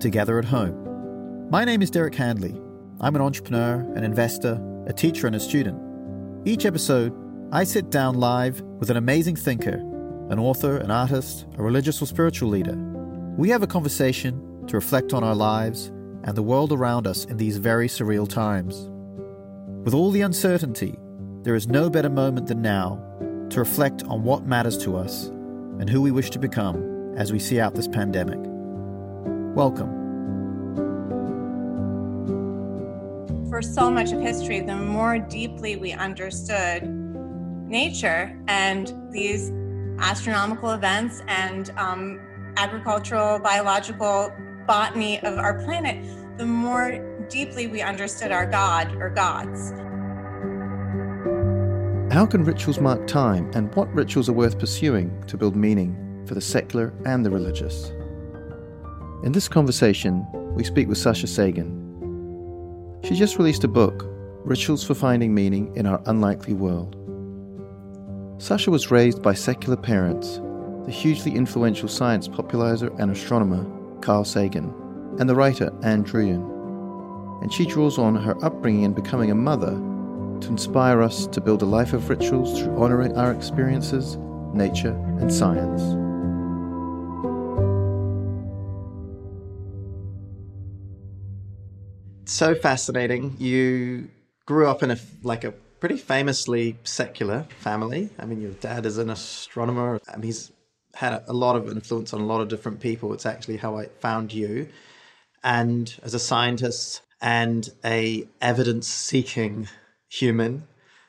together at home. My name is Derek Handley. I'm an entrepreneur, an investor, a teacher, and a student. Each episode, I sit down live with an amazing thinker, an author, an artist, a religious or spiritual leader. We have a conversation to reflect on our lives and the world around us in these very surreal times. With all the uncertainty, there is no better moment than now to reflect on what matters to us and who we wish to become as we see out this pandemic. Welcome. For so much of history, the more deeply we understood nature and these astronomical events and um, agricultural, biological botany of our planet, the more deeply we understood our God or gods. How can rituals mark time, and what rituals are worth pursuing to build meaning for the secular and the religious. In this conversation, we speak with Sasha Sagan. She just released a book, Rituals for Finding Meaning in Our Unlikely World. Sasha was raised by secular parents, the hugely influential science popularizer and astronomer Carl Sagan, and the writer Ann Druyan. And she draws on her upbringing and becoming a mother to inspire us to build a life of rituals through honoring our experiences, nature, and science. So fascinating. You grew up in a like a pretty famously secular family. I mean, your dad is an astronomer. I mean, he's had a lot of influence on a lot of different people. It's actually how I found you. And as a scientist and a evidence-seeking human,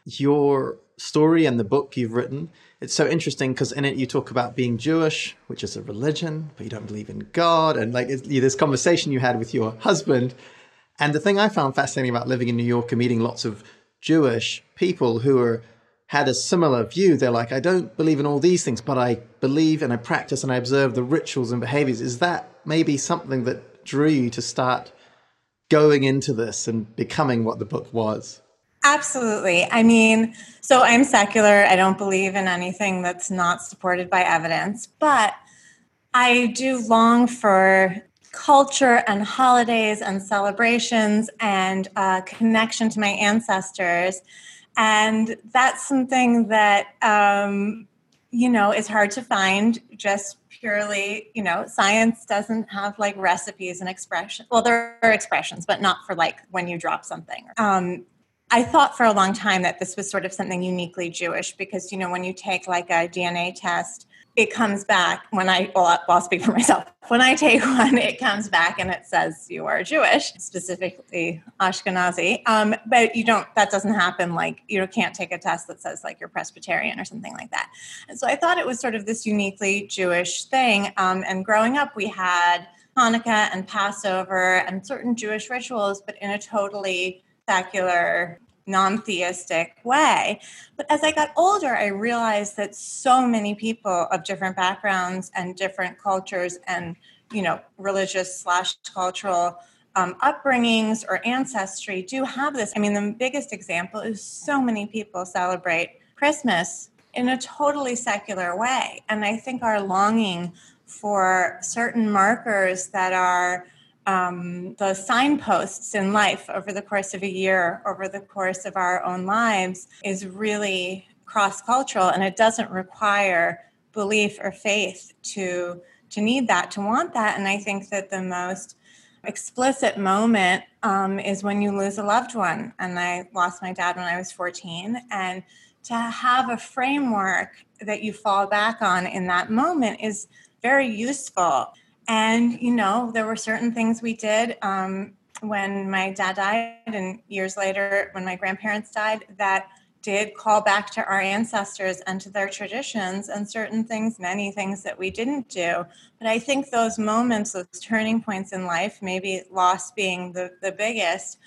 your story and the book you've written, it's so interesting because in it you talk about being Jewish, which is a religion, but you don't believe in God, and like this conversation you had with your husband and the thing I found fascinating about living in New York and meeting lots of Jewish people who are had a similar view. They're like, I don't believe in all these things, but I believe and I practice and I observe the rituals and behaviors. Is that maybe something that drew you to start going into this and becoming what the book was? Absolutely. I mean, so I'm secular. I don't believe in anything that's not supported by evidence, but I do long for culture and holidays and celebrations and uh, connection to my ancestors. And that's something that, um, you know, is hard to find just purely, you know, science doesn't have like recipes and expression. Well, there are expressions, but not for like when you drop something. Um, I thought for a long time that this was sort of something uniquely Jewish because, you know, when you take like a DNA test, it comes back when I, well, I'll speak for myself. When I take one, it comes back and it says you are Jewish, specifically Ashkenazi. Um, but you don't, that doesn't happen like, you can't take a test that says like you're Presbyterian or something like that. And so I thought it was sort of this uniquely Jewish thing. Um, and growing up, we had Hanukkah and Passover and certain Jewish rituals, but in a totally secular non theistic way. But as I got older, I realized that so many people of different backgrounds and different cultures and, you know, religious slash cultural um, upbringings or ancestry do have this. I mean, the biggest example is so many people celebrate Christmas in a totally secular way. And I think our longing for certain markers that are um, the signposts in life over the course of a year, over the course of our own lives, is really cross cultural and it doesn't require belief or faith to to need that to want that. And i think that the most explicit moment um, is when you lose a loved one. And i lost my dad when i was 14 and to have a framework that you fall back on in that moment is very useful and, you know, there were certain things we did um, when my dad died and years later when my grandparents died that did call back to our ancestors and to their traditions and certain things, many things that we didn't do. But I think those moments, those turning points in life, maybe loss being the, the biggest,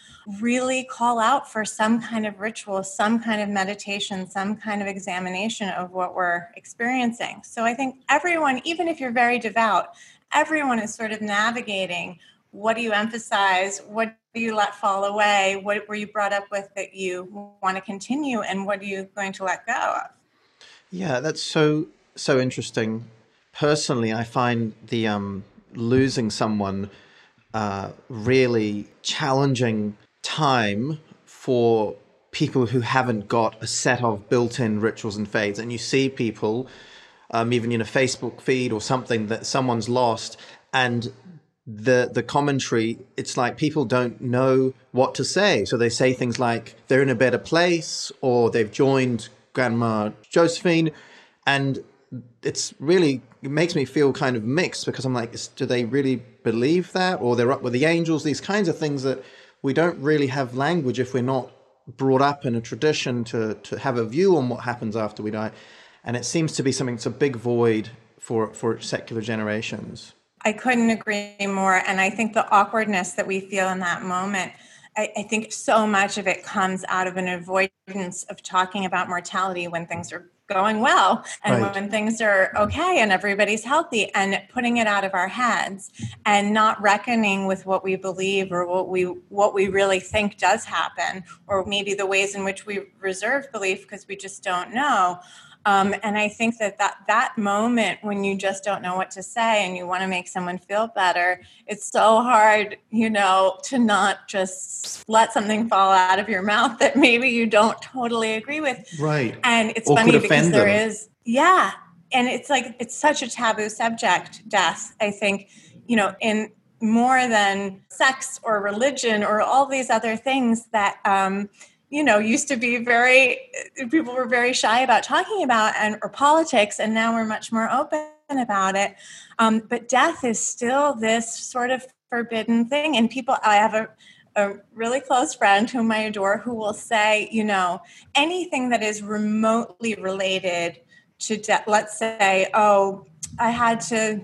really call out for some kind of ritual, some kind of meditation, some kind of examination of what we're experiencing. So I think everyone, even if you're very devout, everyone is sort of navigating what do you emphasize? What do you let fall away? What were you brought up with that you want to continue and what are you going to let go of? Yeah that's so so interesting. Personally i find the um losing someone uh really challenging time for people who haven't got a set of built-in rituals and faiths and you see people um, even in a Facebook feed or something that someone's lost, and the the commentary, it's like people don't know what to say, so they say things like they're in a better place or they've joined Grandma Josephine, and it's really it makes me feel kind of mixed because I'm like, do they really believe that, or they're up with the angels? These kinds of things that we don't really have language if we're not brought up in a tradition to to have a view on what happens after we die and it seems to be something that's a big void for for secular generations. I couldn't agree more, and I think the awkwardness that we feel in that moment. I, I think so much of it comes out of an avoidance of talking about mortality when things are going well and right. when things are okay and everybody's healthy and putting it out of our heads and not reckoning with what we believe or what we what we really think does happen or maybe the ways in which we reserve belief because we just don't know um, and I think that, that that moment when you just don't know what to say and you want to make someone feel better, it's so hard, you know, to not just let something fall out of your mouth that maybe you don't totally agree with. Right. And it's or funny because there them. is, yeah. And it's like, it's such a taboo subject, death. I think, you know, in more than sex or religion or all these other things that, um, you know used to be very people were very shy about talking about and or politics and now we're much more open about it. Um, but death is still this sort of forbidden thing and people i have a, a really close friend whom i adore who will say you know anything that is remotely related to death let's say oh i had to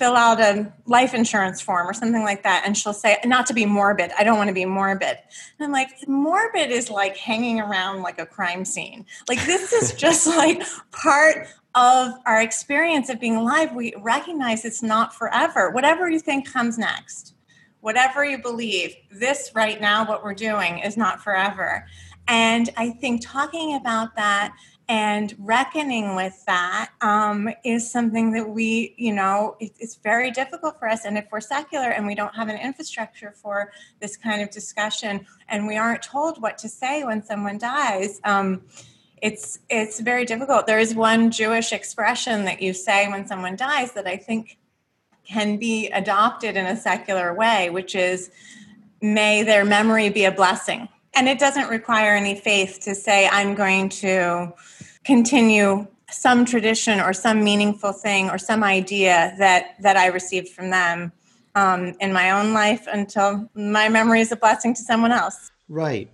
fill out a life insurance form or something like that and she'll say not to be morbid i don't want to be morbid. And i'm like morbid is like hanging around like a crime scene. Like this is just like part of our experience of being alive. We recognize it's not forever. Whatever you think comes next whatever you believe this right now what we're doing is not forever. And i think talking about that and reckoning with that um, is something that we you know it, it's very difficult for us. And if we're secular and we don't have an infrastructure for this kind of discussion and we aren't told what to say when someone dies um, it's it's very difficult. There is one jewish expression that you say when someone dies that i think can be adopted in a secular way which is may their memory be a blessing. And it doesn't require any faith to say i'm going to continue some tradition or some meaningful thing or some idea that that I received from them um, in my own life until my memory is a blessing to someone else. Right.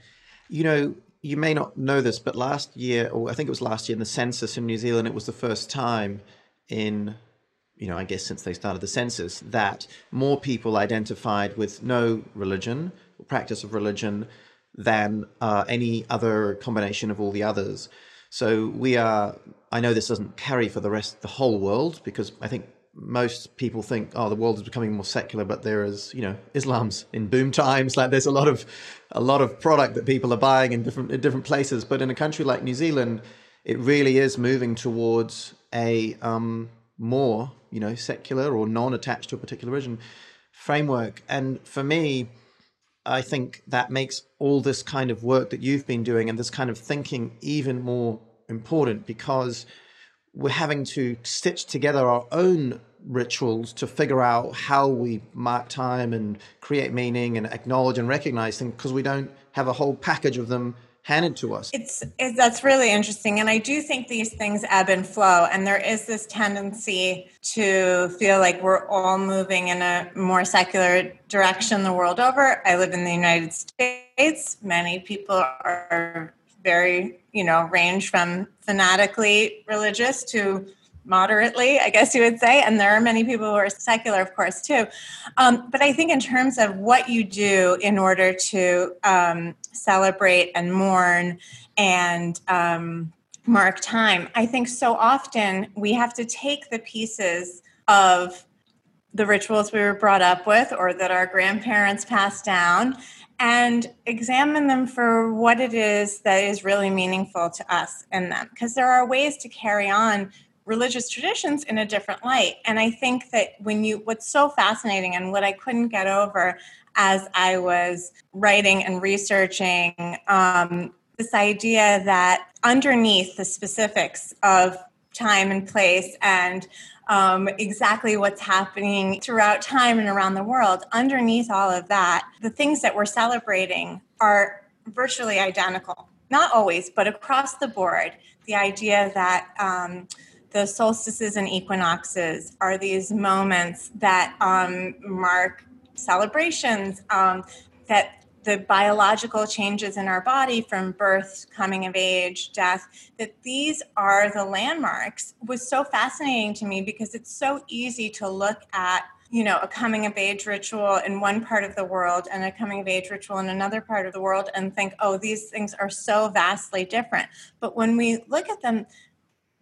You know, you may not know this, but last year, or I think it was last year in the census in New Zealand, it was the first time in, you know, I guess since they started the census, that more people identified with no religion, or practice of religion, than uh, any other combination of all the others. So we are. I know this doesn't carry for the rest, the whole world, because I think most people think, oh, the world is becoming more secular, but there is, you know, Islam's in boom times. Like there's a lot of, a lot of product that people are buying in different in different places. But in a country like New Zealand, it really is moving towards a um, more, you know, secular or non-attached to a particular religion framework. And for me, I think that makes all this kind of work that you've been doing and this kind of thinking even more important because we're having to stitch together our own rituals to figure out how we mark time and create meaning and acknowledge and recognize things because we don't have a whole package of them handed to us. It's it, that's really interesting, and I do think these things ebb and flow, and there is this tendency to feel like we're all moving in a more secular direction the world over. I live in the United States. Many people are very, you know, range from fanatically religious to moderately, I guess you would say. And there are many people who are secular, of course, too. Um, but I think, in terms of what you do in order to um, celebrate and mourn and um, mark time, I think so often we have to take the pieces of the rituals we were brought up with or that our grandparents passed down and examine them for what it is that is really meaningful to us in them because there are ways to carry on religious traditions in a different light. And I think that when you, what's so fascinating and what I couldn't get over as I was writing and researching, um, this idea that underneath the specifics of time and place and um, exactly what's happening throughout time and around the world, underneath all of that, the things that we're celebrating are virtually identical. Not always, but across the board. The idea that um, the solstices and equinoxes are these moments that um, mark celebrations um, that the biological changes in our body from birth coming of age death that these are the landmarks. Was so fascinating to me because it's so easy to look at you know a coming of age ritual in one part of the world and a coming of age ritual in another part of the world and think oh these things are so vastly different. But when we look at them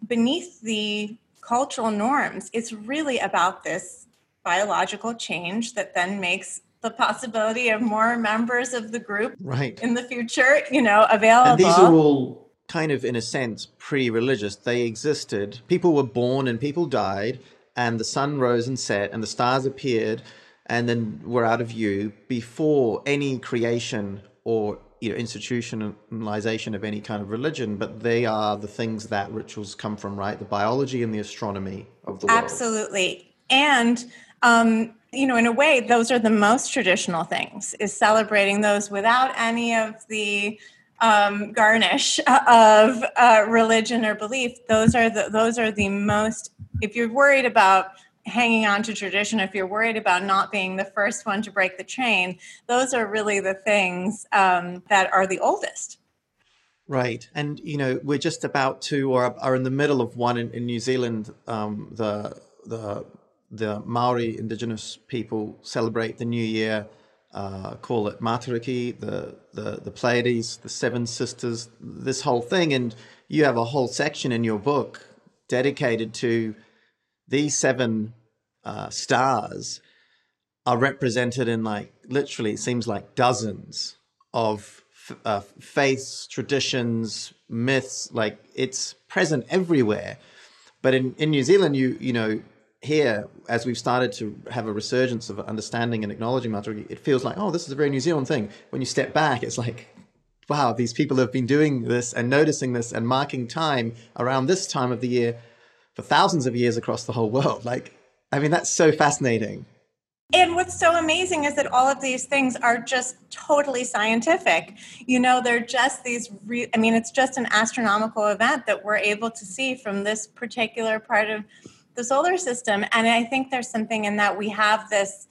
beneath the cultural norms, it's really about this biological change that then makes the possibility of more members of the group right. in the future, you know, available. And these are all kind of, in a sense, pre religious. They existed. People were born and people died, and the sun rose and set, and the stars appeared and then were out of view before any creation or you know institutionalization of any kind of religion but they are the things that rituals come from right? The biology and the astronomy of the world. Absolutely. And um, you know in a way those are the most traditional things is celebrating those without any of the um, garnish of uh, religion or belief. Those are the those are the most if you're worried about hanging on to tradition, if you're worried about not being the first one to break the chain, those are really the things um, that are the oldest. Right, and you know we're just about to, or are in the middle of one in, in New Zealand. Um, the the the Maori indigenous people celebrate the New Year. Uh, call it Matariki, the, the the Pleiades, the Seven Sisters, this whole thing, and you have a whole section in your book dedicated to these seven uh, stars are represented in like literally it seems like dozens of uh, faiths, traditions, myths. Like it's present everywhere. But in, in New Zealand, you you know here as we've started to have a resurgence of understanding and acknowledging Matariki, it feels like oh this is a very New Zealand thing. When you step back, it's like wow these people have been doing this and noticing this and marking time around this time of the year for thousands of years across the whole world. Like, I mean, that's so fascinating. And what's so amazing is that all of these things are just totally scientific. You know, they're just these, re- I mean, it's just an astronomical event that we're able to see from this particular part of the solar system. And I think there's something in that we have this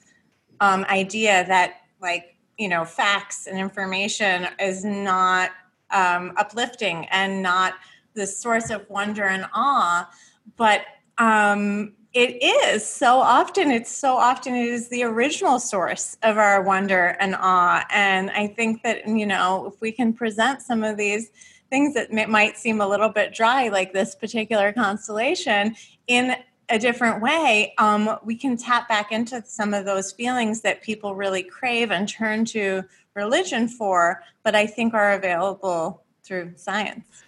um, idea that, like, you know, facts and information is not um, uplifting and not the source of wonder and awe but um, it is so often it's so often it is the original source of our wonder and awe. And i think that you know if we can present some of these things that may, might seem a little bit dry like this particular constellation in a different way um, we can tap back into some of those feelings that people really crave and turn to religion for but i think are available through science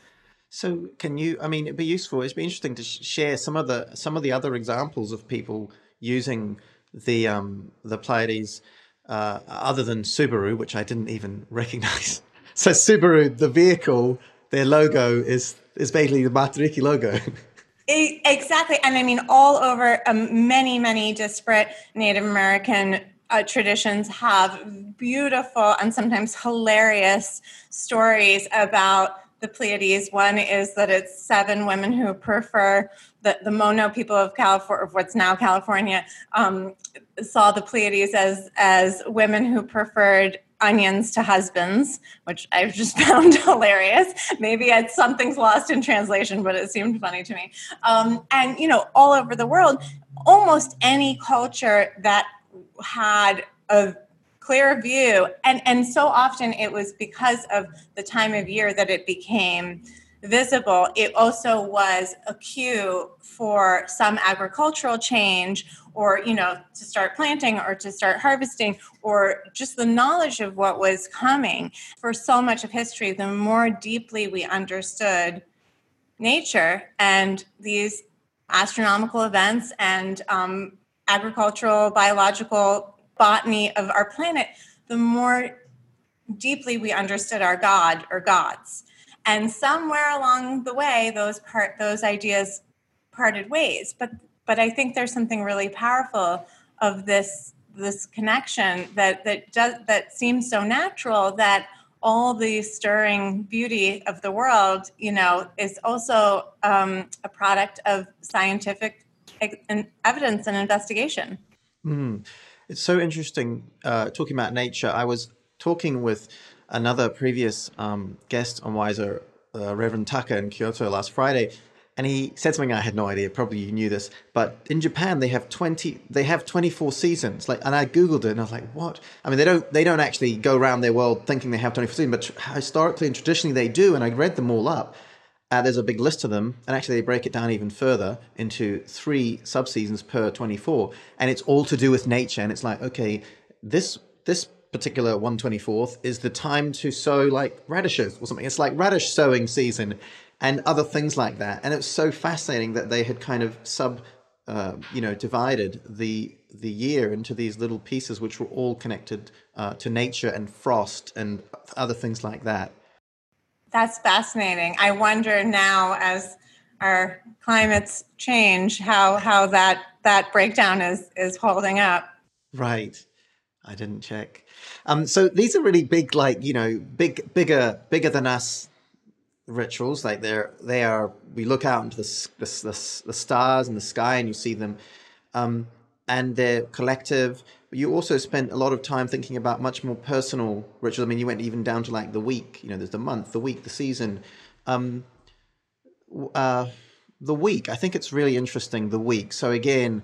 So, can you? I mean, it'd be useful. It'd be interesting to sh- share some of the some of the other examples of people using the um, the Pleiades, uh, other than Subaru, which I didn't even recognize. So, Subaru, the vehicle, their logo is is basically the Matariki logo. exactly, and I mean, all over um, many many disparate Native American uh, traditions have beautiful and sometimes hilarious stories about the Pleiades. One is that it's seven women who prefer the, the Mono people of California, of what's now California, um, saw the Pleiades as as women who preferred onions to husbands, which I've just found hilarious. Maybe it's something's lost in translation, but it seemed funny to me. Um, and you know, all over the world, almost any culture that had a clear view. And and so often it was because of the time of year that it became visible. It also was a cue for some agricultural change or you know to start planting or to start harvesting or just the knowledge of what was coming. For so much of history the more deeply we understood nature and these astronomical events and um, agricultural biological botany of our planet, the more deeply we understood our God or gods. And somewhere along the way, those part those ideas parted ways. But but I think there's something really powerful of this this connection that that does that seems so natural that all the stirring beauty of the world, you know, is also um, a product of scientific evidence and investigation. Mm. It's so interesting uh, talking about nature. I was talking with another previous um, guest on Wiser, uh, Reverend Tucker in Kyoto last Friday, and he said something I had no idea. Probably you knew this, but in Japan they have twenty. They have twenty four seasons. Like, and I googled it, and I was like, "What?" I mean, they don't. They don't actually go around their world thinking they have twenty four seasons, but historically and traditionally they do. And I read them all up. Uh, there's a big list of them, and actually they break it down even further into three subseasons per 24, and it's all to do with nature. And it's like, okay, this this particular 124th is the time to sow like radishes or something. It's like radish sowing season, and other things like that. And it's so fascinating that they had kind of sub, uh, you know, divided the the year into these little pieces, which were all connected uh, to nature and frost and other things like that. That's fascinating. I wonder now as our climates change how how that that breakdown is is holding up. Right. I didn't check. Um, so these are really big, like you know, big, bigger, bigger than us rituals. Like they're they are. We look out into the the, the, the stars and the sky, and you see them, um, and they're collective. But you also spent a lot of time thinking about much more personal rituals. I mean, you went even down to like the week. You know, there's the month, the week, the season. Um, uh, the week. I think it's really interesting. The week. So again,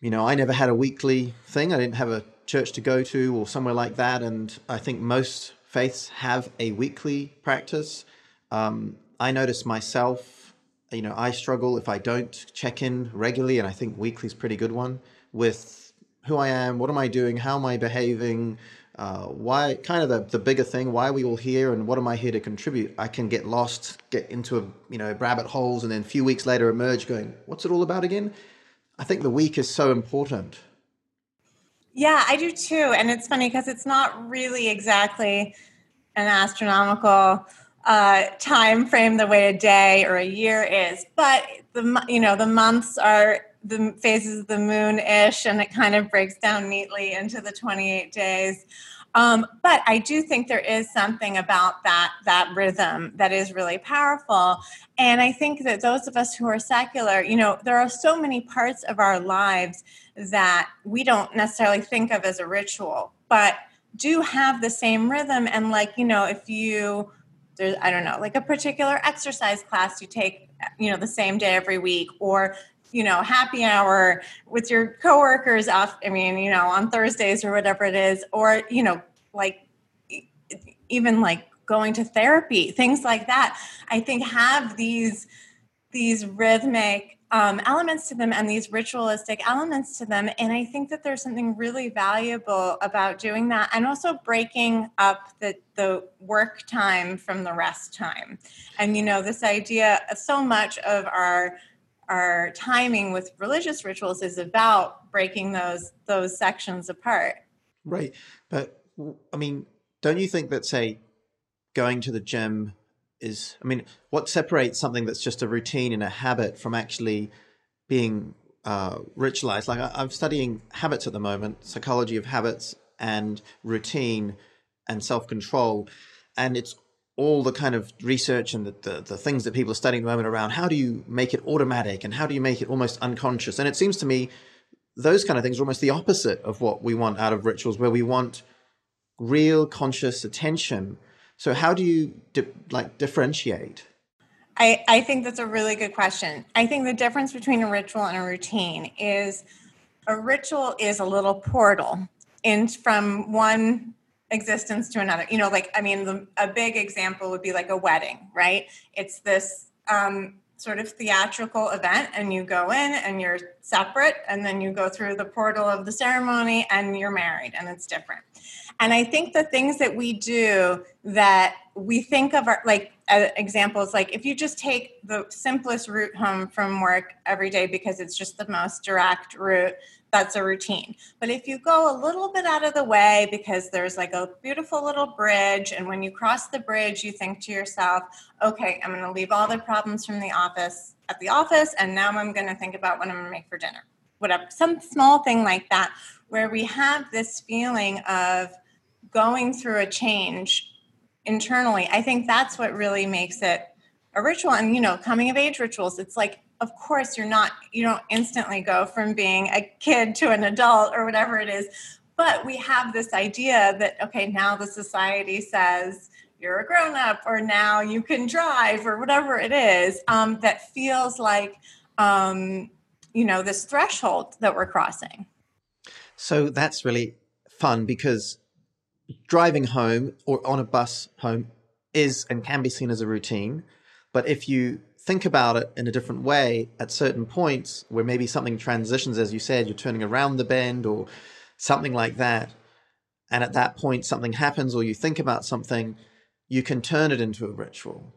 you know, I never had a weekly thing. I didn't have a church to go to or somewhere like that. And I think most faiths have a weekly practice. Um, I notice myself, you know, I struggle if I don't check in regularly, and I think weekly is pretty good one with who I am, what am I doing, how am I behaving, uh, why kind of the, the bigger thing, why are we all here and what am I here to contribute? I can get lost, get into a you know rabbit holes and then a few weeks later emerge going, what's it all about again? I think the week is so important. Yeah, I do too. And it's funny because it's not really exactly an astronomical uh, time frame the way a day or a year is, but the you know the months are the phases of the moon ish, and it kind of breaks down neatly into the 28 days. Um, but I do think there is something about that that rhythm that is really powerful, and I think that those of us who are secular, you know, there are so many parts of our lives that we don't necessarily think of as a ritual, but do have the same rhythm. And like you know, if you there's I don't know, like a particular exercise class you take, you know, the same day every week, or you know happy hour with your coworkers off i mean you know on thursdays or whatever it is or you know like even like going to therapy things like that i think have these these rhythmic um, elements to them and these ritualistic elements to them. And I think that there's something really valuable about doing that and also breaking up the, the work time from the rest time. And, you know, this idea, so much of our our timing with religious rituals is about breaking those those sections apart. Right. But I mean, don't you think that say going to the gym is i mean what separates something that's just a routine and a habit from actually being uh, ritualized like I, am studying habits at the moment psychology of habits and routine and self-control and it's all the kind of research and the, the, the things that people are studying at the moment around how do you make it automatic and how do you make it almost unconscious and it seems to me those kind of things are almost the opposite of what we want out of rituals where we want real conscious attention so how do you di- like differentiate? I, I think that's a really good question. I think the difference between a ritual and a routine is a ritual is a little portal in from one existence to another. You know, like I mean, the, a big example would be like a wedding, right? It's this um, sort of theatrical event, and you go in and you're separate, and then you go through the portal of the ceremony, and you're married, and it's different. And I think the things that we do that we think of are like uh, examples like if you just take the simplest route home from work every day because it's just the most direct route that's a routine. But if you go a little bit out of the way because there's like a beautiful little bridge and when you cross the bridge you think to yourself okay i'm going to leave all the problems from the office at the office and now i'm going to think about what i'm going to make for dinner. Whatever some small thing like that where we have this feeling of going through a change internally. I think that's what really makes it a ritual and you know coming of age rituals it's like of course you're not you don't instantly go from being a kid to an adult or whatever it is but we have this idea that okay now the society says you're a grown up or now you can drive or whatever it is um, that feels like um, you know this threshold that we're crossing so that's really fun because driving home or on a bus home is and can be seen as a routine. But if you think about it in a different way at certain points where maybe something transitions, as you said, you're turning around the bend or something like that, and at that point something happens or you think about something, you can turn it into a ritual.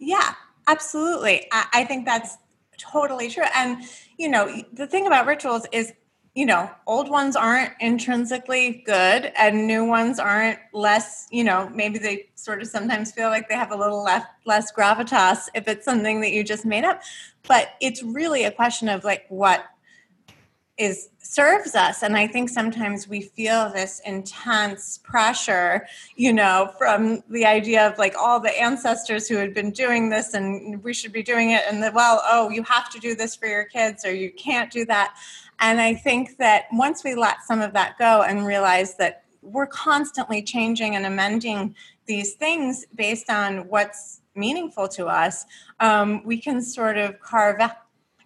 Yeah, absolutely. I, I think that's totally true. And, you know, the thing about rituals is you know, old ones aren't intrinsically good and new ones aren't less, you know, maybe they sort of sometimes feel like they have a little less less gravitas if it's something that you just made up. But it's really a question of like what is serves us. And i think sometimes we feel this intense pressure you know from the idea of like all the ancestors who had been doing this and we should be doing it. And the well oh you have to do this for your kids or you can't do that. And I think that once we let some of that go and realize that we're constantly changing and amending these things based on what's meaningful to us, um, we can sort of carve out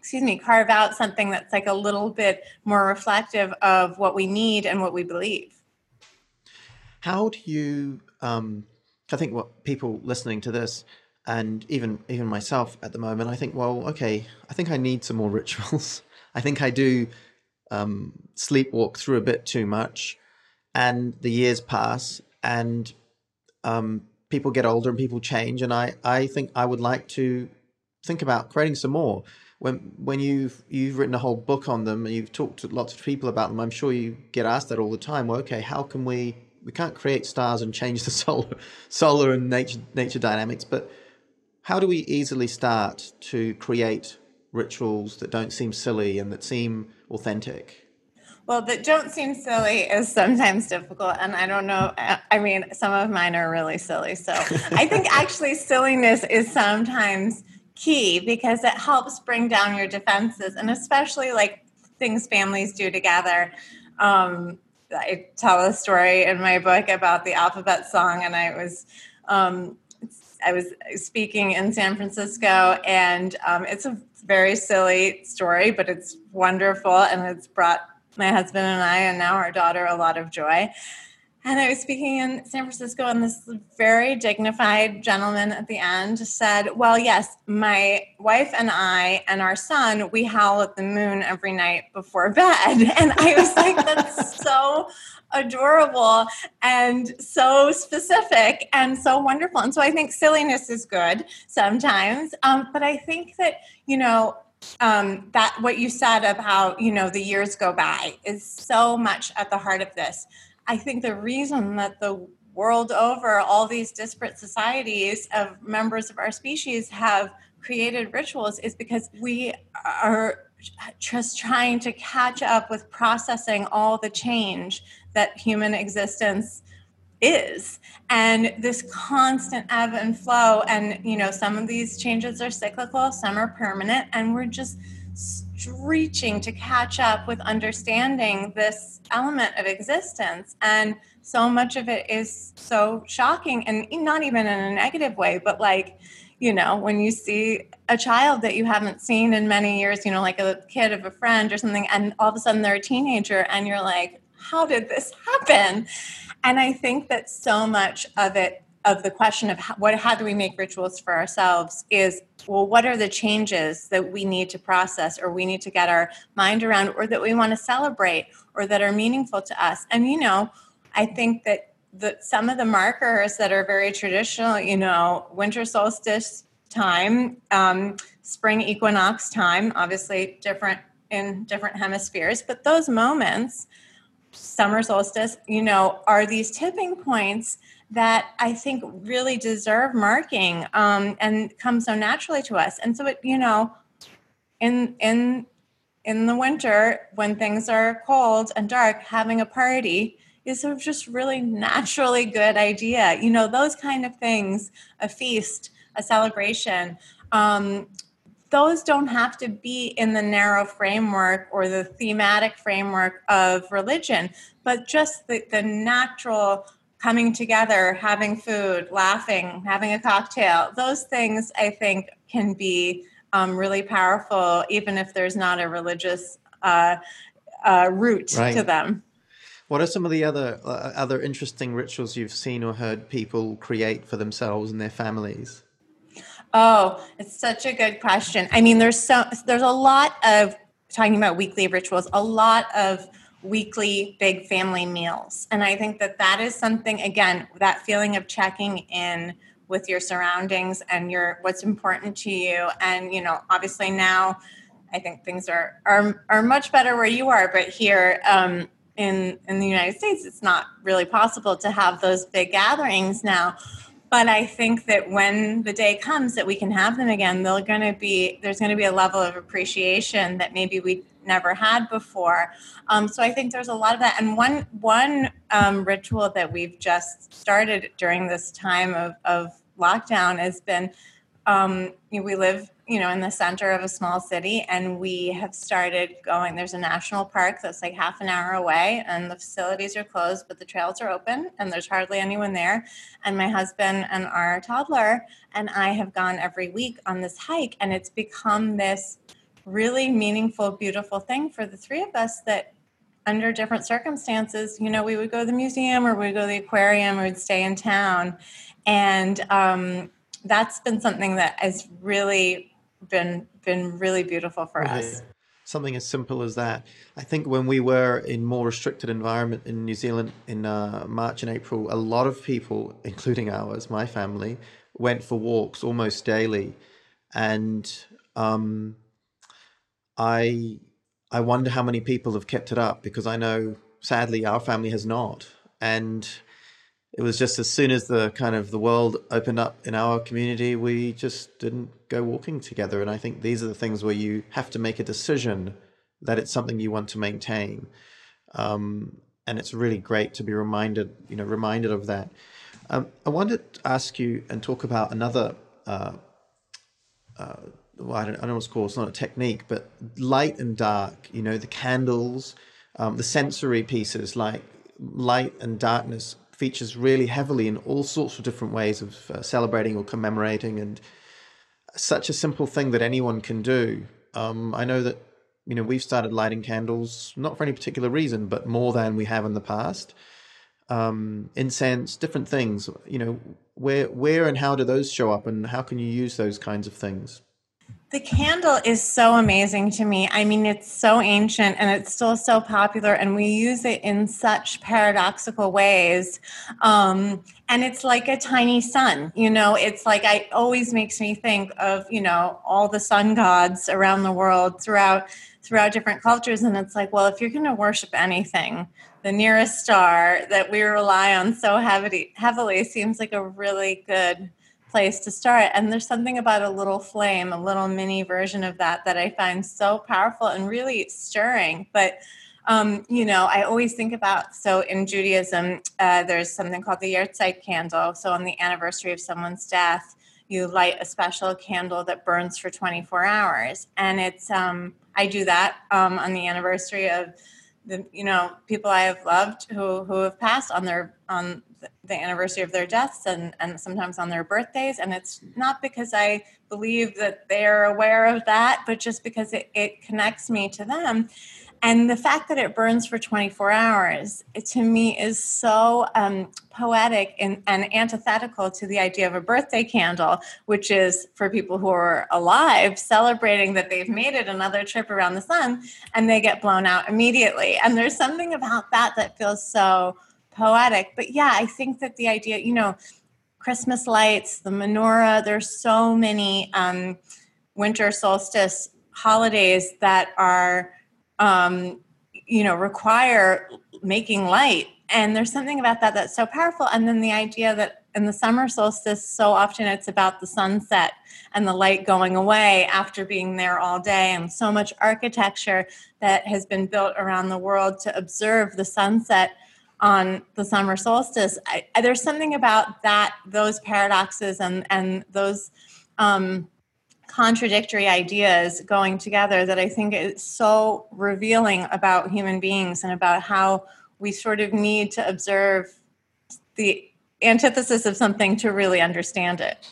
excuse me, carve out something that's like a little bit more reflective of what we need and what we believe. How do you? Um, I think what people listening to this, and even even myself at the moment, I think, well, okay, I think I need some more rituals. I think I do um, sleepwalk through a bit too much, and the years pass, and um, people get older and people change, and I, I think I would like to think about creating some more. When when you've you've written a whole book on them and you've talked to lots of people about them, I'm sure you get asked that all the time. Well, okay, how can we we can't create stars and change the solar solar and nature nature dynamics, but how do we easily start to create rituals that don't seem silly and that seem authentic? Well, that don't seem silly is sometimes difficult. And I don't know. I mean, some of mine are really silly. So I think actually silliness is sometimes key because it helps bring down your defenses and especially like things families do together. Um, I tell a story in my book about the alphabet song, and I was um, I was speaking in San Francisco, and um, it's a very silly story, but it's wonderful and it's brought my husband and I and now our daughter a lot of joy. And I was speaking in San Francisco, and this very dignified gentleman at the end said, Well, yes, my wife and I and our son, we howl at the moon every night before bed. And I was like, That's so adorable and so specific and so wonderful. And so I think silliness is good sometimes. Um, but I think that, you know, um, that what you said how, you know, the years go by is so much at the heart of this. I think the reason that the world over, all these disparate societies of members of our species have created rituals is because we are just trying to catch up with processing all the change that human existence is. And this constant ebb and flow and you know some of these changes are cyclical some are permanent and we're just reaching to catch up with understanding this element of existence. And so much of it is so shocking and not even in a negative way, but like, you know, when you see a child that you haven't seen in many years, you know, like a kid of a friend or something, and all of a sudden they're a teenager, and you're like, how did this happen? And I think that so much of it of the question of how, what how do we make rituals for ourselves is well what are the changes that we need to process or we need to get our mind around or that we want to celebrate or that are meaningful to us? And you know i think that the, some of the markers that are very traditional you know winter solstice time um, spring equinox time obviously different in different hemispheres but those moments summer solstice you know are these tipping points that I think really deserve marking um, and come so naturally to us. And so it, you know, in in in the winter when things are cold and dark, having a party is a just really naturally good idea. You know, those kind of things, a feast, a celebration. Um, those don't have to be in the narrow framework or the thematic framework of religion, but just the, the natural coming together, having food, laughing, having a cocktail, those things I think can be um, really powerful, even if there's not a religious uh, uh, root right. to them. What are some of the other uh, other interesting rituals you've seen or heard people create for themselves and their families? Oh, it's such a good question. I mean, there's so there's a lot of talking about weekly rituals, a lot of weekly big family meals. And I think that that is something, again, that feeling of checking in with your surroundings and your what's important to you. And, you know, obviously now I think things are, are, are much better where you are, but here um, in, in the United States, it's not really possible to have those big gatherings now but I think that when the day comes that we can have them again, they're going to be there's going to be a level of appreciation that maybe we never had before. Um, so I think there's a lot of that. And one one um, ritual that we've just started during this time of, of lockdown has been um, we live you know in the center of a small city and we have started going there's a national park that's like half an hour away and the facilities are closed but the trails are open and there's hardly anyone there and my husband and our toddler and i have gone every week on this hike and it's become this really meaningful, beautiful thing for the three of us that under different circumstances, you know, we would go to the museum or we'd go to the aquarium or we'd stay in town. And um, that's been something that has really been been really beautiful for right. us. Something as simple as that. I think when we were in more restricted environment in New Zealand in uh, March and April, a lot of people, including ours, my family, went for walks almost daily, and um, I I wonder how many people have kept it up because I know sadly our family has not. And it was just as soon as the kind of the world opened up in our community, we just didn't go walking together. And I think these are the things where you have to make a decision that it's something you want to maintain. Um, and it's really great to be reminded, you know, reminded of that. Um, I wanted to ask you and talk about another uh, uh, well, I don't, I don't know what's called. It's not a technique, but light and dark. You know, the candles, um, the sensory pieces like light and darkness features really heavily in all sorts of different ways of uh, celebrating or commemorating, and such a simple thing that anyone can do. Um, I know that you know we've started lighting candles not for any particular reason, but more than we have in the past. um, incense, different things. You know, where where and how do those show up, and how can you use those kinds of things? The candle is so amazing to me. I mean, it's so ancient and it's still so popular, and we use it in such paradoxical ways. Um, and it's like a tiny sun, you know, it's like I always makes me think of, you know, all the sun gods around the world throughout throughout different cultures. And it's like, well, if you're going to worship anything, the nearest star that we rely on so heavily, heavily seems like a really good place to start. And there's something about a little flame, a little mini version of that, that I find so powerful and really stirring. But um, you know, I always think about so in Judaism, uh, there's something called the Yahrzeit candle. So on the anniversary of someone's death, you light a special candle that burns for 24 hours, and it's um, I do that um, on the anniversary of the you know people I have loved who who have passed on their on the anniversary of their deaths and and sometimes on their birthdays. And it's not because I believe that they're aware of that but just because it, it connects me to them and the fact that it burns for 24 hours it, to me is so um, poetic and, and, antithetical to the idea of a birthday candle which is for people who are alive celebrating that they've made it another trip around the sun and they get blown out immediately. And there's something about that that feels so poetic. But yeah i think that the idea you know christmas lights the menorah there's so many um, winter solstice holidays that are um, you know require making light. And there's something about that that's so powerful. And then the idea that in the summer solstice so often it's about the sunset and the light going away after being there all day and so much architecture that has been built around the world to observe the sunset on the summer solstice. I, there's something about that those paradoxes and and those um, contradictory ideas going together that I think is so revealing about human beings and about how we sort of need to observe the antithesis of something to really understand it.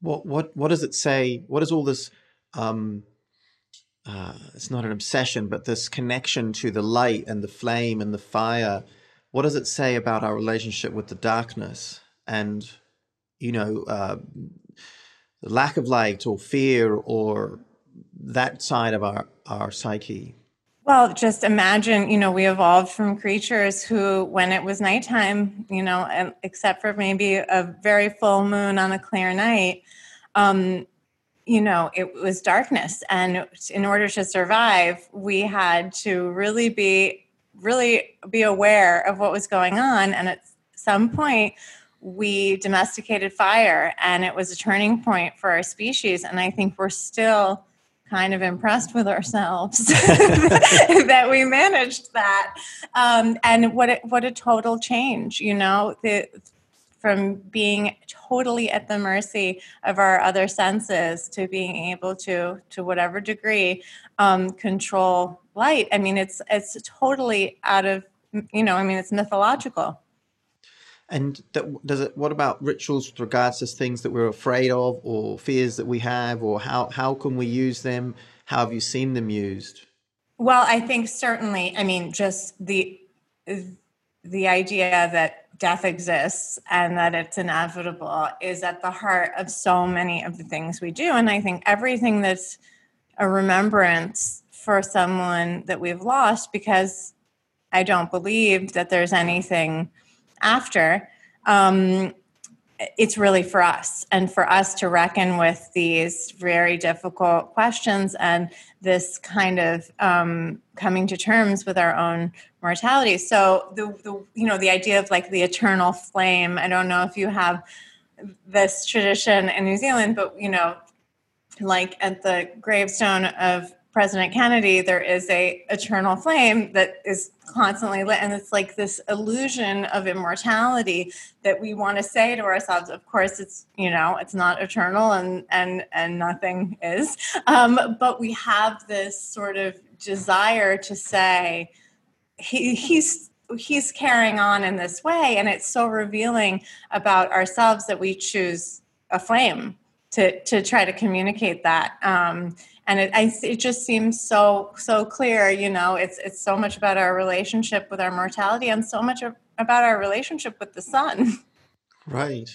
What what what does it say? What is all this? Um, uh, it's not an obsession, but this connection to the light and the flame and the fire. What does it say about our relationship with the darkness and you know uh, lack of light or fear or that side of our, our psyche? Well, just imagine, you know, we evolved from creatures who, when it was nighttime, you know, except for maybe a very full moon on a clear night, um, you know, it was darkness. And in order to survive, we had to really be, really be aware of what was going on. And at some point, we domesticated fire and it was a turning point for our species and i think we're still kind of impressed with ourselves that we managed that. Um, and what a, what a total change you know the, from being totally at the mercy of our other senses to being able to to whatever degree um, control light. I mean it's it's totally out of you know i mean it's mythological and that, does it? What about rituals with regards to things that we're afraid of, or fears that we have, or how how can we use them? How have you seen them used? Well, I think certainly. I mean, just the the idea that death exists and that it's inevitable is at the heart of so many of the things we do. And I think everything that's a remembrance for someone that we've lost, because I don't believe that there's anything after, um, it's really for us and for us to reckon with these very difficult questions and this kind of um, coming to terms with our own mortality. So the, the you know the idea of like the eternal flame. I don't know if you have this tradition in New Zealand, but you know, like at the gravestone of President Kennedy, there is a eternal flame that is constantly lit, and it's like this illusion of immortality that we want to say to ourselves. Of course, it's you know it's not eternal, and and and nothing is, um, but we have this sort of desire to say he, he's he's carrying on in this way, and it's so revealing about ourselves that we choose a flame to to try to communicate that. Um, and it I, it just seems so so clear you know it's it's so much about our relationship with our mortality and so much about our relationship with the sun. Right.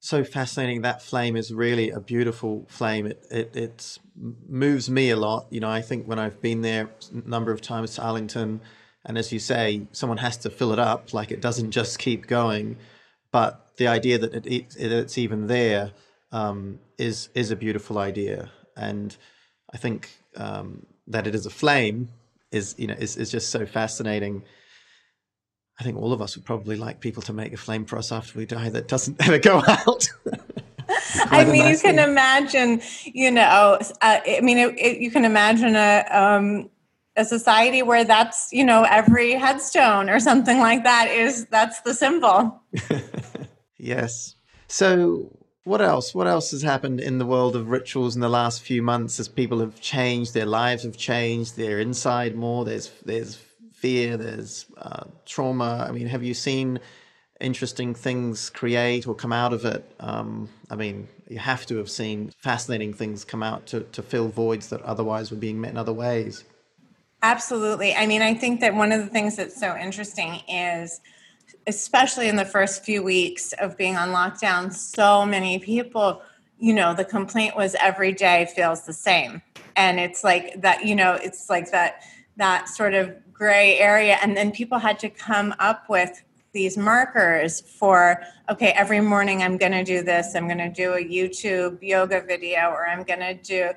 So fascinating. That flame is really a beautiful flame. It, it it moves me a lot. You know, I think when I've been there a number of times to Arlington, and as you say, someone has to fill it up. Like it doesn't just keep going. But the idea that it, it it's even there um, is is a beautiful idea, and I think um, that it is a flame is you know is is just so fascinating. I think all of us would probably like people to make a flame for us after we die that doesn't ever go out. I mean, you can imagine, you know, uh, I mean, it, it, you can imagine a um, a society where that's you know every headstone or something like that is that's the symbol. yes. So what else? What else has happened in the world of rituals in the last few months as people have changed, their lives have changed, they're inside more, there's there's fear, there's uh, trauma. I mean, have you seen interesting things create or come out of it? Um, I mean, you have to have seen fascinating things come out to, to fill voids that otherwise were being met in other ways. Absolutely. I mean, I think that one of the things that's so interesting is especially in the first few weeks of being on lockdown, so many people, you know, the complaint was every day feels the same. And it's like that, you know, it's like that that sort of gray area. And then people had to come up with these markers for okay every morning i'm going to do this i'm going to do a youtube yoga video or i'm going to do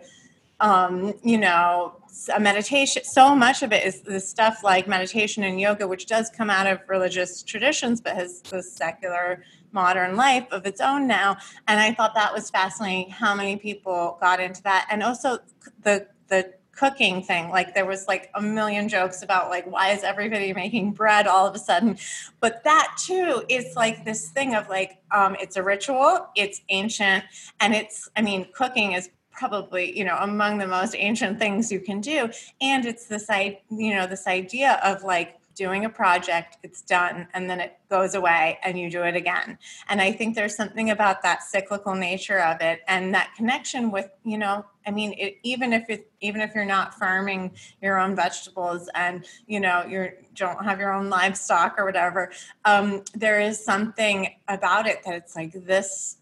um, you know a meditation so much of it is the stuff like meditation and yoga which does come out of religious traditions but has the secular modern life of its own now. And i thought that was fascinating how many people got into that. And also the the cooking thing like there was like a million jokes about like why is everybody making bread all of a sudden? But that too is like this thing of like um, it's a ritual it's ancient and it's i mean cooking is probably you know among the most ancient things you can do. And it's this i you know this idea of like doing a project it's done and then it goes away and you do it again. And i think there's something about that cyclical nature of it and that connection with you know i mean it, even if it even if you're not farming your own vegetables and you know you don't have your own livestock or whatever um, there is something about it that it's like this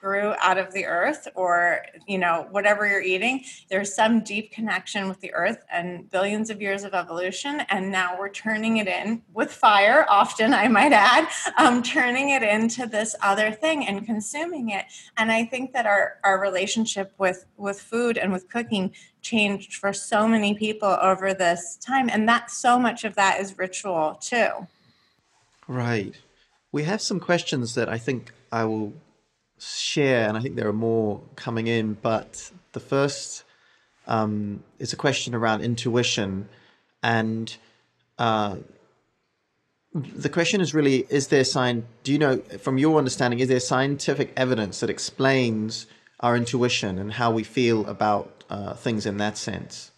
grew out of the earth or you know whatever you're eating there's some deep connection with the earth and billions of years of evolution. And now we're turning it in with fire often i might add um, turning it into this other thing and consuming it. And i think that our our relationship with with food and with cooking changed for so many people over this time. And that so much of that is ritual too. Right. We have some questions that i think i will share, and I think there are more coming in, but the first um, is a question around intuition. And uh, the question is really is there sign, do you know, from your understanding, is there scientific evidence that explains our intuition and how we feel about uh, things in that sense?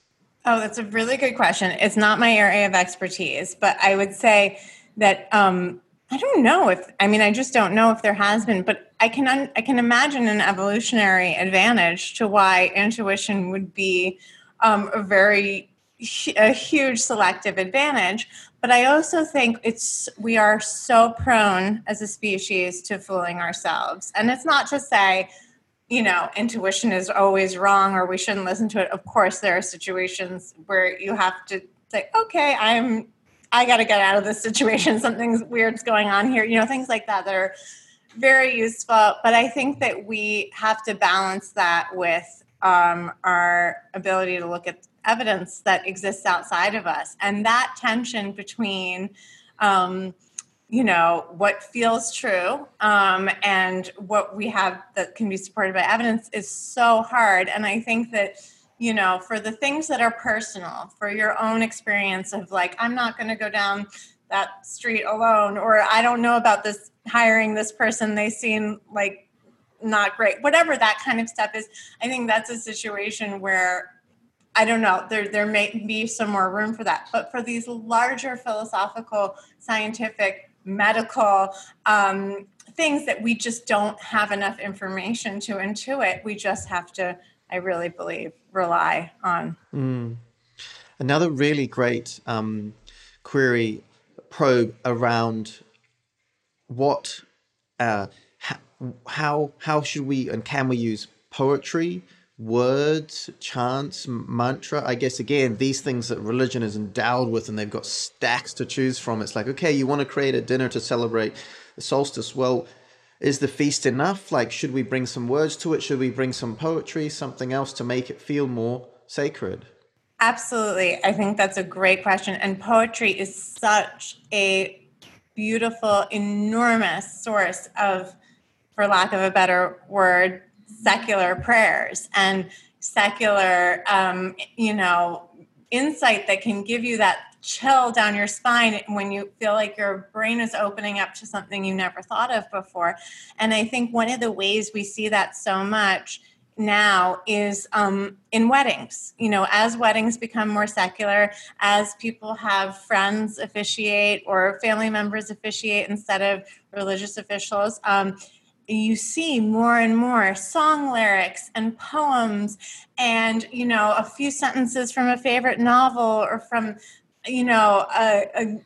Oh, that's a really good question. It's not my area of expertise, but I would say that um, I don't know if I mean I just don't know if there has been, but I can un, I can imagine an evolutionary advantage to why intuition would be um, a very a huge selective advantage. But I also think it's we are so prone as a species to fooling ourselves, and it's not to say you know intuition is always wrong or we shouldn't listen to it. Of course, there are situations where you have to say, okay, I'm I got to get out of this situation. Something's weird's going on here. You know, things like that that are very useful. But I think that we have to balance that with um, our ability to look at evidence that exists outside of us. And that tension between, um, you know, what feels true um, and what we have that can be supported by evidence is so hard. And I think that you know, for the things that are personal, for your own experience of like, I'm not going to go down that street alone, or I don't know about this hiring this person, they seem like not great, whatever that kind of stuff is. I think that's a situation where I don't know, there, there may be some more room for that. But for these larger philosophical, scientific, medical um, things that we just don't have enough information to intuit, we just have to I really believe, rely on. Mm. Another really great um, query probe around what, uh, how how should we and can we use poetry, words, chants, mantra? I guess again these things that religion is endowed with, and they've got stacks to choose from. It's like okay, you want to create a dinner to celebrate the solstice. Well, is the feast enough? Like, should we bring some words to it? Should we bring some poetry, something else to make it feel more sacred? Absolutely. I think that's a great question. And poetry is such a beautiful, enormous source of, for lack of a better word, secular prayers and secular, um, you know, insight that can give you that chill down your spine when you feel like your brain is opening up to something you never thought of before. And I think one of the ways we see that so much now is um, in weddings. You know, as weddings become more secular, as people have friends officiate or family members officiate instead of religious officials, um, you see more and more song lyrics and poems and you know a few sentences from a favorite novel or from you know a, a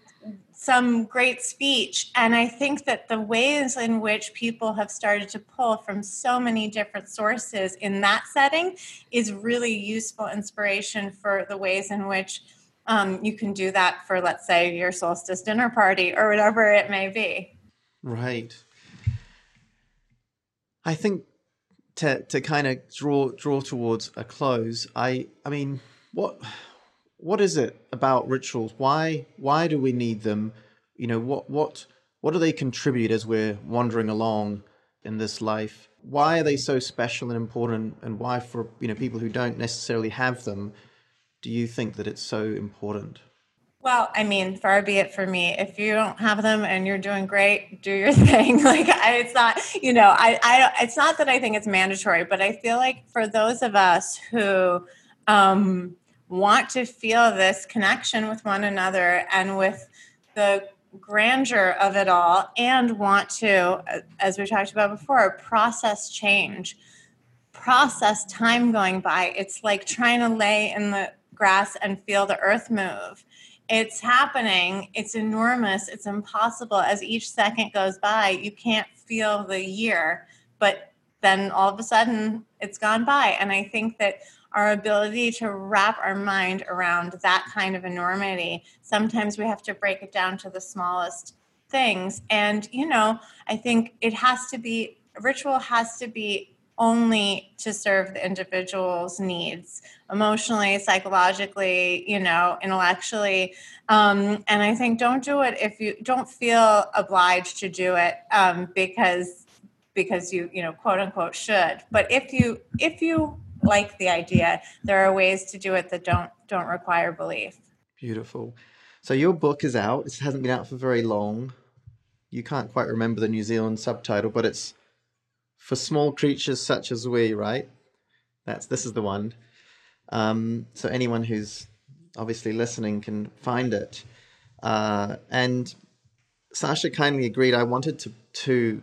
some great speech. And I think that the ways in which people have started to pull from so many different sources in that setting is really useful inspiration for the ways in which um, you can do that for, let's say, your solstice dinner party or whatever it may be. Right. I think to to kind of draw draw towards a close. I I mean, what what is it about rituals? Why why do we need them? You know, what what what do they contribute as we're wandering along in this life? Why are they so special and important? And why, for you know, people who don't necessarily have them, do you think that it's so important? Well, I mean, far be it for me. If you don't have them and you're doing great, do your thing. Like I, it's not, you know, I, I, it's not that I think it's mandatory, but I feel like for those of us who um, want to feel this connection with one another and with the grandeur of it all and want to as we talked about before process change process time going by. It's like trying to lay in the grass and feel the earth move. It's happening. It's enormous. It's impossible. As each second goes by you can't feel the year but then all of a sudden it's gone by. And i think that our ability to wrap our mind around that kind of enormity. Sometimes we have to break it down to the smallest things. And, you know, I think it has to be, ritual has to be only to serve the individual's needs emotionally psychologically you know intellectually um, and i think don't do it if you don't feel obliged to do it um, because because you you know quote unquote should but if you if you like the idea. There are ways to do it that don't don't require belief. Beautiful. So your book is out. It hasn't been out for very long. You can't quite remember the New Zealand subtitle, but it's for small creatures such as we, right? That's this is the one. Um, so anyone who's obviously listening can find it. Uh, and Sasha kindly agreed. I wanted to to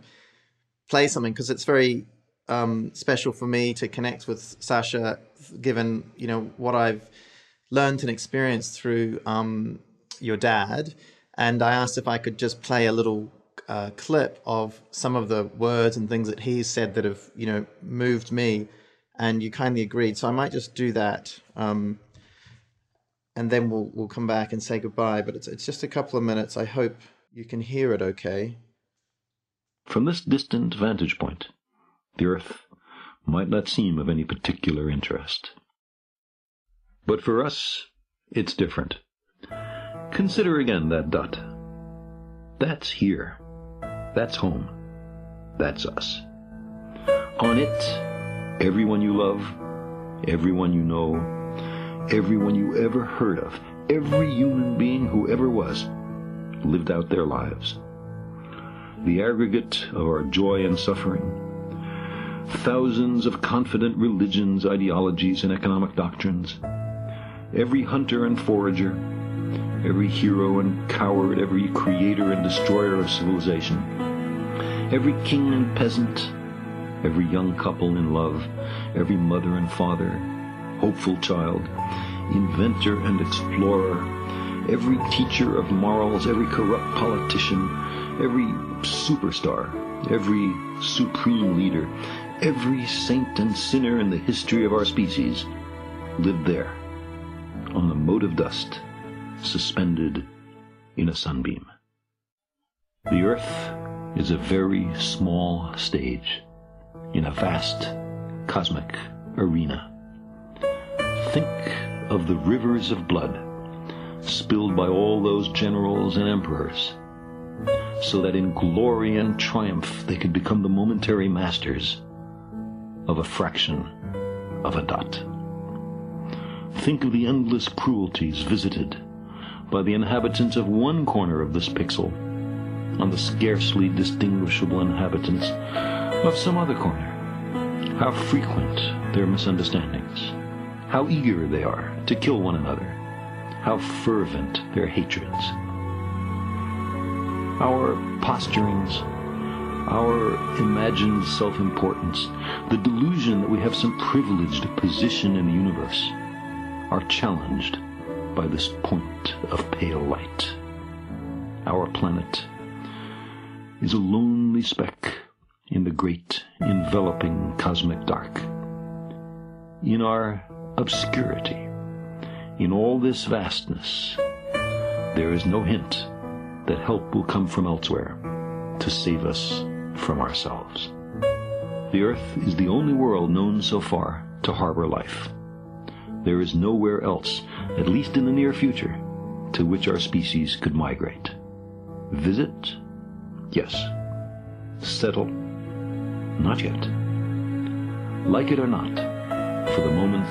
play something because it's very um, special for me to connect with Sasha, given you know what I've learned and experienced through um, your dad. And I asked if I could just play a little uh, clip of some of the words and things that he said that have you know moved me, and you kindly agreed. So I might just do that. Um, and then we'll we'll come back and say goodbye. But it's it's just a couple of minutes. I hope you can hear it okay. From this distant vantage point, the earth might not seem of any particular interest. But for us, it's different. Consider again that dot. That's here. That's home. That's us. On it, everyone you love, everyone you know, everyone you ever heard of, every human being who ever was, lived out their lives. The aggregate of our joy and suffering, thousands of confident religions, ideologies, and economic doctrines. Every hunter and forager, every hero and coward, every creator and destroyer of civilization, every king and peasant, every young couple in love, every mother and father, hopeful child, inventor and explorer, every teacher of morals, every corrupt politician, every superstar, every supreme leader, every saint and sinner in the history of our species lived there, on the mote of dust, suspended in a sunbeam. The earth is a very small stage in a vast cosmic arena. Think of the rivers of blood spilled by all those generals and emperors, so that in glory and triumph they could become the momentary masters of a fraction of a dot. Think of the endless cruelties visited by the inhabitants of one corner of this pixel on the scarcely distinguishable inhabitants of some other corner. How frequent their misunderstandings, how eager they are to kill one another, how fervent their hatreds. Our posturings, our imagined self importance, the delusion that we have some privileged position in the universe, are challenged by this point of pale light. Our planet is a lonely speck in the great enveloping cosmic dark. In our obscurity, in all this vastness, there is no hint that help will come from elsewhere to save us from ourselves. The Earth is the only world known so far to harbor life. There is nowhere else, at least in the near future, to which our species could migrate. Visit? Yes. Settle? Not yet. Like it or not, for the moment,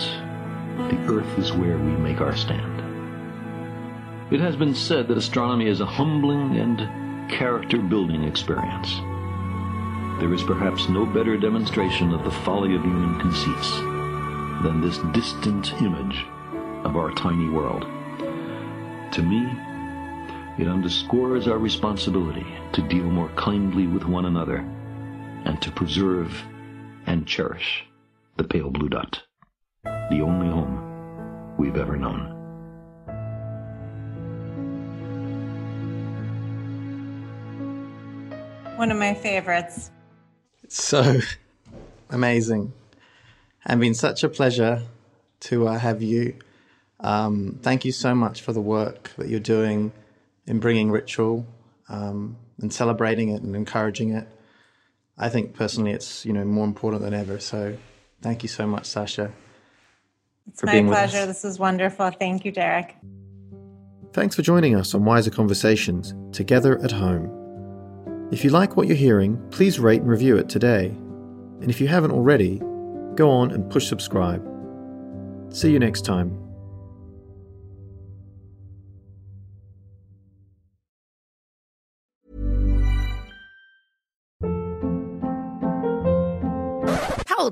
the Earth is where we make our stand. It has been said that astronomy is a humbling and character building experience. There is perhaps no better demonstration of the folly of human conceits than this distant image of our tiny world. To me, it underscores our responsibility to deal more kindly with one another and to preserve and cherish the pale blue dot, the only home we've ever known. One of my favorites. It's so amazing. And been such a pleasure to uh, have you. Um, thank you so much for the work that you're doing in bringing ritual um, and celebrating it and encouraging it. I think personally it's you know more important than ever. So thank you so much, Sasha. It's my pleasure. This is wonderful. Thank you, Derek. Thanks for joining us on Wiser Conversations Together at Home. If you like what you're hearing, please rate and review it today. And if you haven't already, go on and push subscribe. See you next time.